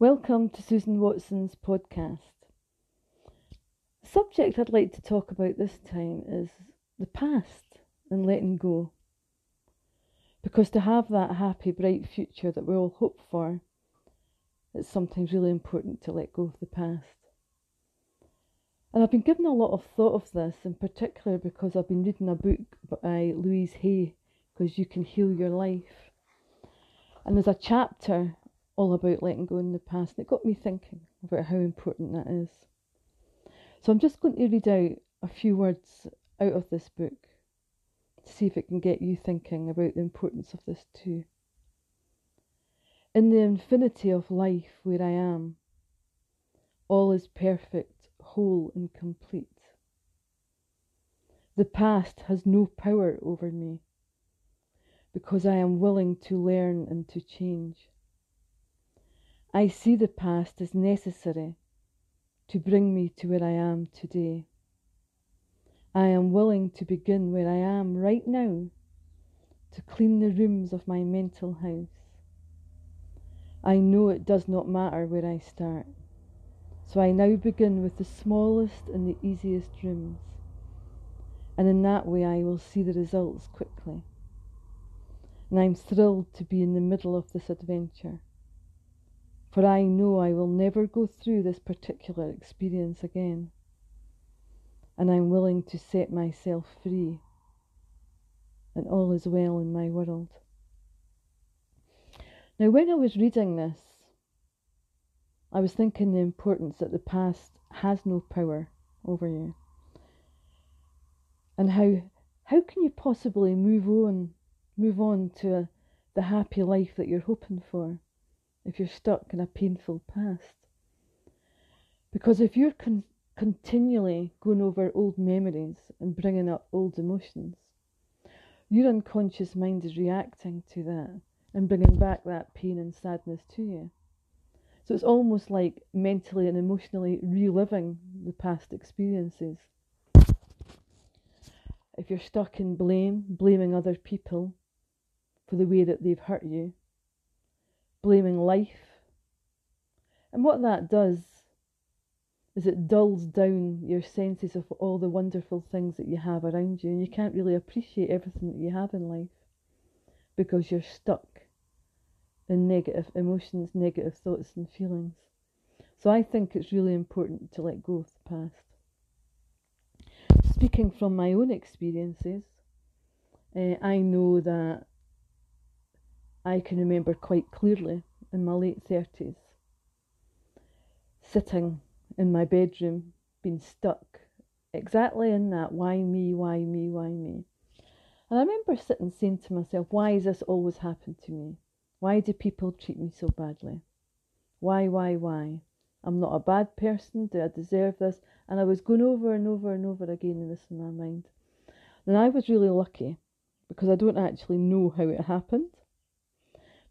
Welcome to Susan Watson's podcast. The subject I'd like to talk about this time is the past and letting go. Because to have that happy, bright future that we all hope for, it's sometimes really important to let go of the past. And I've been given a lot of thought of this, in particular because I've been reading a book by Louise Hay, because you can heal your life. And there's a chapter all about letting go in the past. And it got me thinking about how important that is. So I'm just going to read out a few words out of this book to see if it can get you thinking about the importance of this too. In the infinity of life where I am, all is perfect, whole, and complete. The past has no power over me because I am willing to learn and to change. I see the past as necessary to bring me to where I am today. I am willing to begin where I am right now to clean the rooms of my mental house. I know it does not matter where I start, so I now begin with the smallest and the easiest rooms, and in that way I will see the results quickly. And I'm thrilled to be in the middle of this adventure for I know I will never go through this particular experience again. And I'm willing to set myself free, and all is well in my world. Now, when I was reading this, I was thinking the importance that the past has no power over you. And how how can you possibly move on move on to a, the happy life that you're hoping for? If you're stuck in a painful past. Because if you're con- continually going over old memories and bringing up old emotions, your unconscious mind is reacting to that and bringing back that pain and sadness to you. So it's almost like mentally and emotionally reliving the past experiences. If you're stuck in blame, blaming other people for the way that they've hurt you, blaming life. And what that does is it dulls down your senses of all the wonderful things that you have around you, and you can't really appreciate everything that you have in life because you're stuck in negative emotions, negative thoughts, and feelings. So I think it's really important to let go of the past. Speaking from my own experiences, uh, I know that I can remember quite clearly in my late 30s sitting in my bedroom, being stuck exactly in that why me, why me, why me. And I remember sitting saying to myself, why has this always happened to me? Why do people treat me so badly? Why, why, why? I'm not a bad person. Do I deserve this? And I was going over and over and over again in this in my mind. And I was really lucky because I don't actually know how it happened.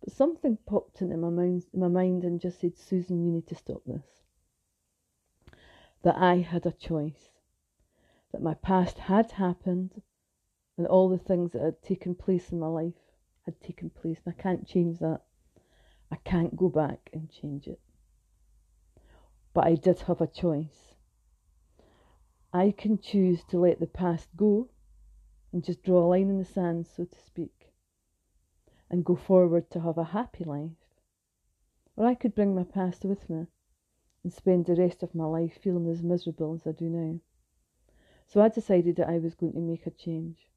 But something popped into my mind, my mind and just said, Susan, you need to stop this. That I had a choice, that my past had happened, and all the things that had taken place in my life had taken place, and I can't change that. I can't go back and change it. But I did have a choice. I can choose to let the past go and just draw a line in the sand, so to speak and go forward to have a happy life. Or I could bring my past with me and spend the rest of my life feeling as miserable as I do now. So I decided that I was going to make a change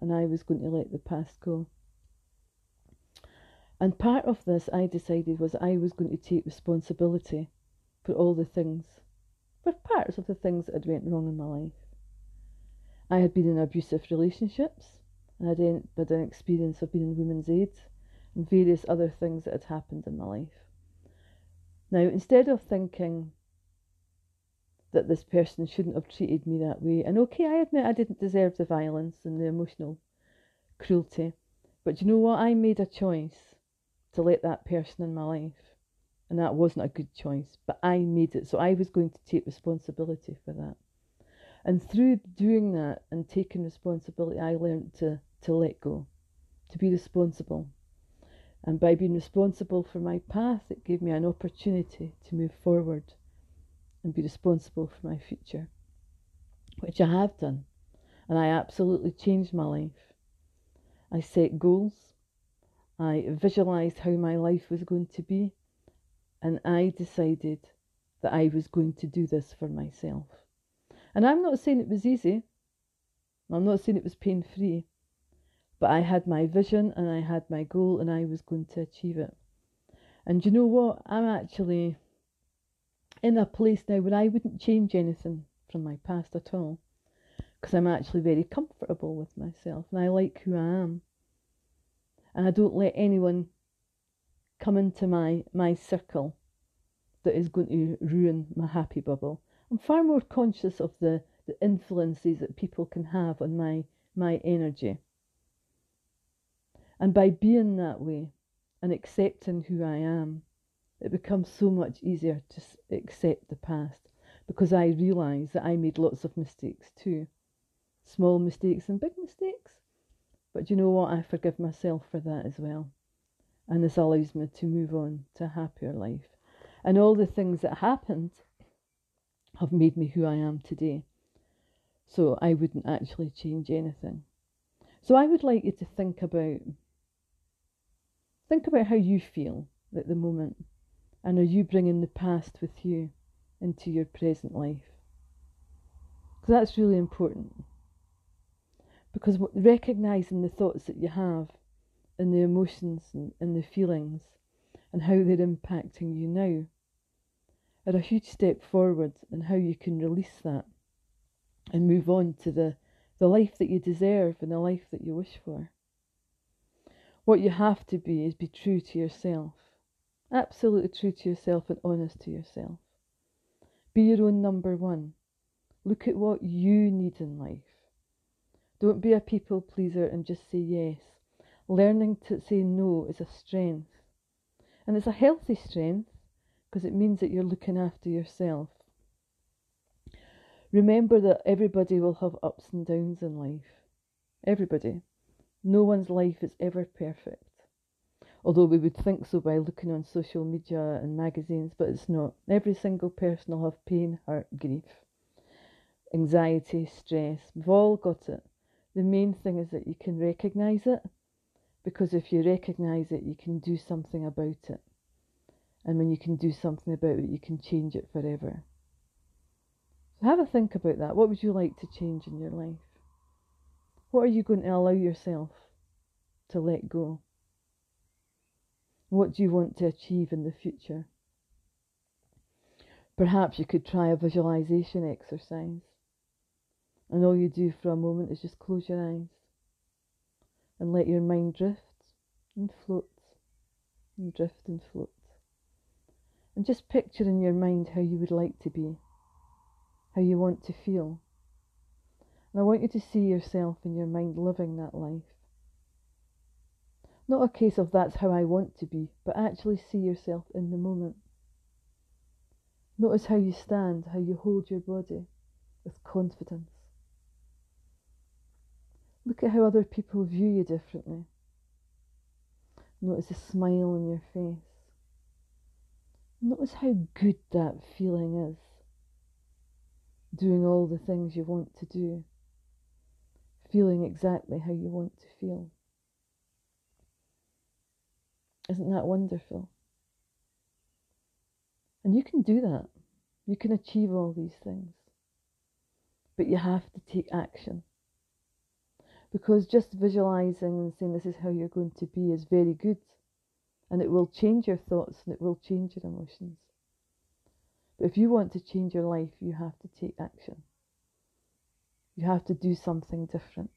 and I was going to let the past go. And part of this I decided was I was going to take responsibility for all the things, for parts of the things that had went wrong in my life. I had been in abusive relationships. I had had an experience of being in women's aid and various other things that had happened in my life. Now, instead of thinking that this person shouldn't have treated me that way, and okay, I admit I didn't deserve the violence and the emotional cruelty, but you know what? I made a choice to let that person in my life, and that wasn't a good choice, but I made it, so I was going to take responsibility for that. And through doing that and taking responsibility, I learned to to let go, to be responsible. And by being responsible for my path, it gave me an opportunity to move forward and be responsible for my future, which I have done. And I absolutely changed my life. I set goals, I visualized how my life was going to be, and I decided that I was going to do this for myself. And I'm not saying it was easy, I'm not saying it was pain free, but I had my vision and I had my goal and I was going to achieve it. And you know what? I'm actually in a place now where I wouldn't change anything from my past at all because I'm actually very comfortable with myself and I like who I am. And I don't let anyone come into my, my circle that is going to ruin my happy bubble. I'm far more conscious of the, the influences that people can have on my, my energy. And by being that way and accepting who I am, it becomes so much easier to accept the past because I realise that I made lots of mistakes too. Small mistakes and big mistakes. But you know what? I forgive myself for that as well. And this allows me to move on to a happier life. And all the things that happened have made me who I am today. So I wouldn't actually change anything. So I would like you to think about think about how you feel at the moment and are you bringing the past with you into your present life? Because that's really important. Because recognizing the thoughts that you have and the emotions and, and the feelings and how they're impacting you now are a huge step forward in how you can release that and move on to the, the life that you deserve and the life that you wish for. What you have to be is be true to yourself Absolutely true to yourself and honest to yourself. Be your own number one. Look at what you need in life. Don't be a people pleaser and just say yes. Learning to say no is a strength. And it's a healthy strength because it means that you're looking after yourself. Remember that everybody will have ups and downs in life. Everybody. No one's life is ever perfect although we would think so by looking on social media and magazines, but it's not. Every single person will have pain, hurt, grief, anxiety, stress. We've all got it. The main thing is that you can recognise it, because if you recognise it, you can do something about it. And when you can do something about it, you can change it forever. So have a think about that. What would you like to change in your life? What are you going to allow yourself to let go? What do you want to achieve in the future? Perhaps you could try a visualization exercise. And all you do for a moment is just close your eyes and let your mind drift and float and drift and float. And just picture in your mind how you would like to be, how you want to feel. And I want you to see yourself in your mind living that life. Not a case of that's how I want to be, but actually see yourself in the moment. Notice how you stand, how you hold your body with confidence. Look at how other people view you differently. Notice a smile on your face. Notice how good that feeling is. Doing all the things you want to do. Feeling exactly how you want to feel. Isn't that wonderful? And you can do that. You can achieve all these things. But you have to take action. Because just visualizing and saying this is how you're going to be is very good. And it will change your thoughts and it will change your emotions. But if you want to change your life, you have to take action. You have to do something different.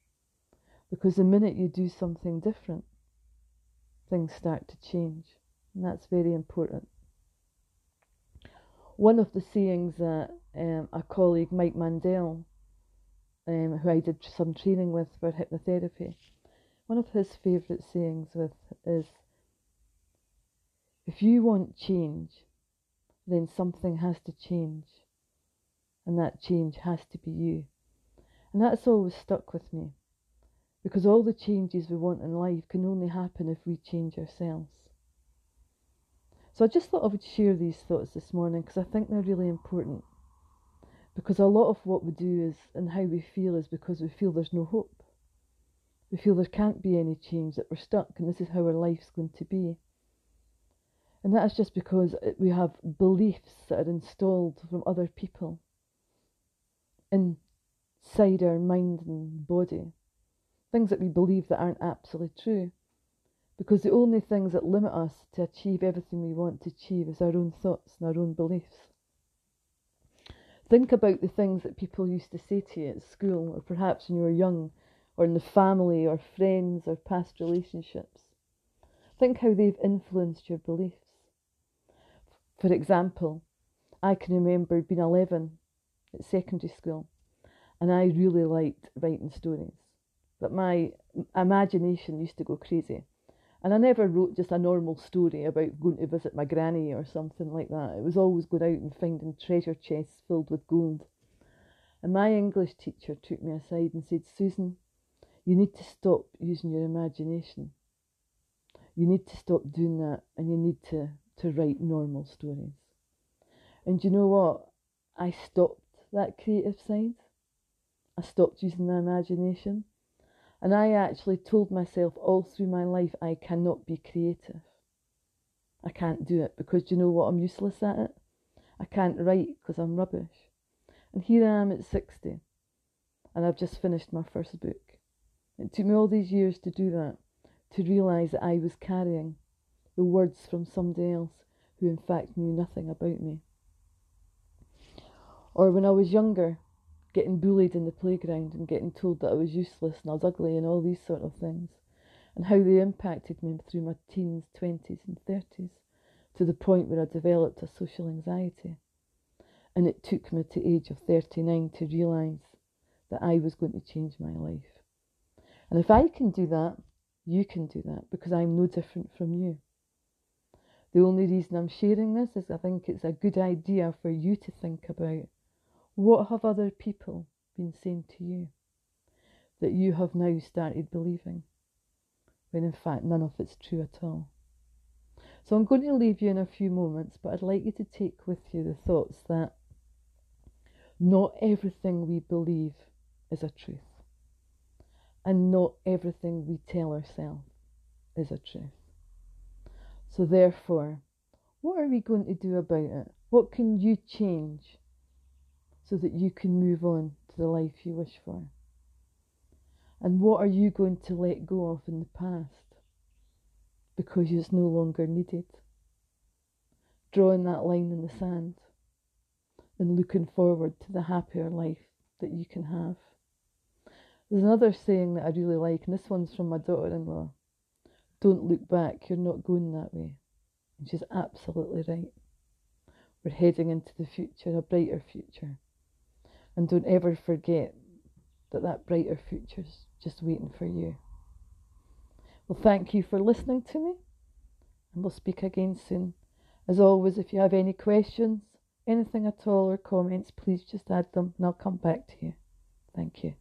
Because the minute you do something different, things start to change. And that's very important. One of the sayings that um, a colleague, Mike Mandel, um, who I did some training with for hypnotherapy, one of his favourite sayings with is if you want change, then something has to change. And that change has to be you. And that's always stuck with me. Because all the changes we want in life can only happen if we change ourselves. So I just thought I would share these thoughts this morning because I think they're really important. Because a lot of what we do is and how we feel is because we feel there's no hope. We feel there can't be any change, that we're stuck, and this is how our life's going to be. And that is just because we have beliefs that are installed from other people inside our mind and body. Things that we believe that aren't absolutely true. Because the only things that limit us to achieve everything we want to achieve is our own thoughts and our own beliefs. Think about the things that people used to say to you at school, or perhaps when you were young, or in the family, or friends, or past relationships. Think how they've influenced your beliefs. For example, I can remember being 11 at secondary school, and I really liked writing stories. But my imagination used to go crazy. And I never wrote just a normal story about going to visit my granny or something like that. It was always going out and finding treasure chests filled with gold. And my English teacher took me aside and said, Susan, you need to stop using your imagination. You need to stop doing that and you need to, to write normal stories. And you know what? I stopped that creative side. I stopped using my imagination. And I actually told myself all through my life I cannot be creative. I can't do it because you know what? I'm useless at it. I can't write because I'm rubbish. And here I am at 60 and I've just finished my first book. It took me all these years to do that, to realise that I was carrying the words from somebody else who in fact knew nothing about me. Or when I was younger, getting bullied in the playground and getting told that I was useless and I was ugly and all these sort of things, and how they impacted me through my teens, 20s, and 30s to the point where I developed a social anxiety. And it took me to age of 39 to realise that I was going to change my life. And if I can do that, you can do that because I'm no different from you. The only reason I'm sharing this is I think it's a good idea for you to think about what have other people been saying to you that you have now started believing, when in fact none of it's true at all? So I'm going to leave you in a few moments, but I'd like you to take with you the thoughts that not everything we believe is a truth, and not everything we tell ourselves is a truth. So, therefore, what are we going to do about it? What can you change so that you can move on to the life you wish for? And what are you going to let go of in the past because it's no longer needed? Drawing that line in the sand and looking forward to the happier life that you can have. There's another saying that I really like, and this one's from my daughter in law Don't look back, you're not going that way. And she's absolutely right. We're heading into the future, a brighter future. And don't ever forget that that brighter future's just waiting for you. Well, thank you for listening to me, and we'll speak again soon. As always, if you have any questions, anything at all, or comments, please just add them and I'll come back to you. Thank you.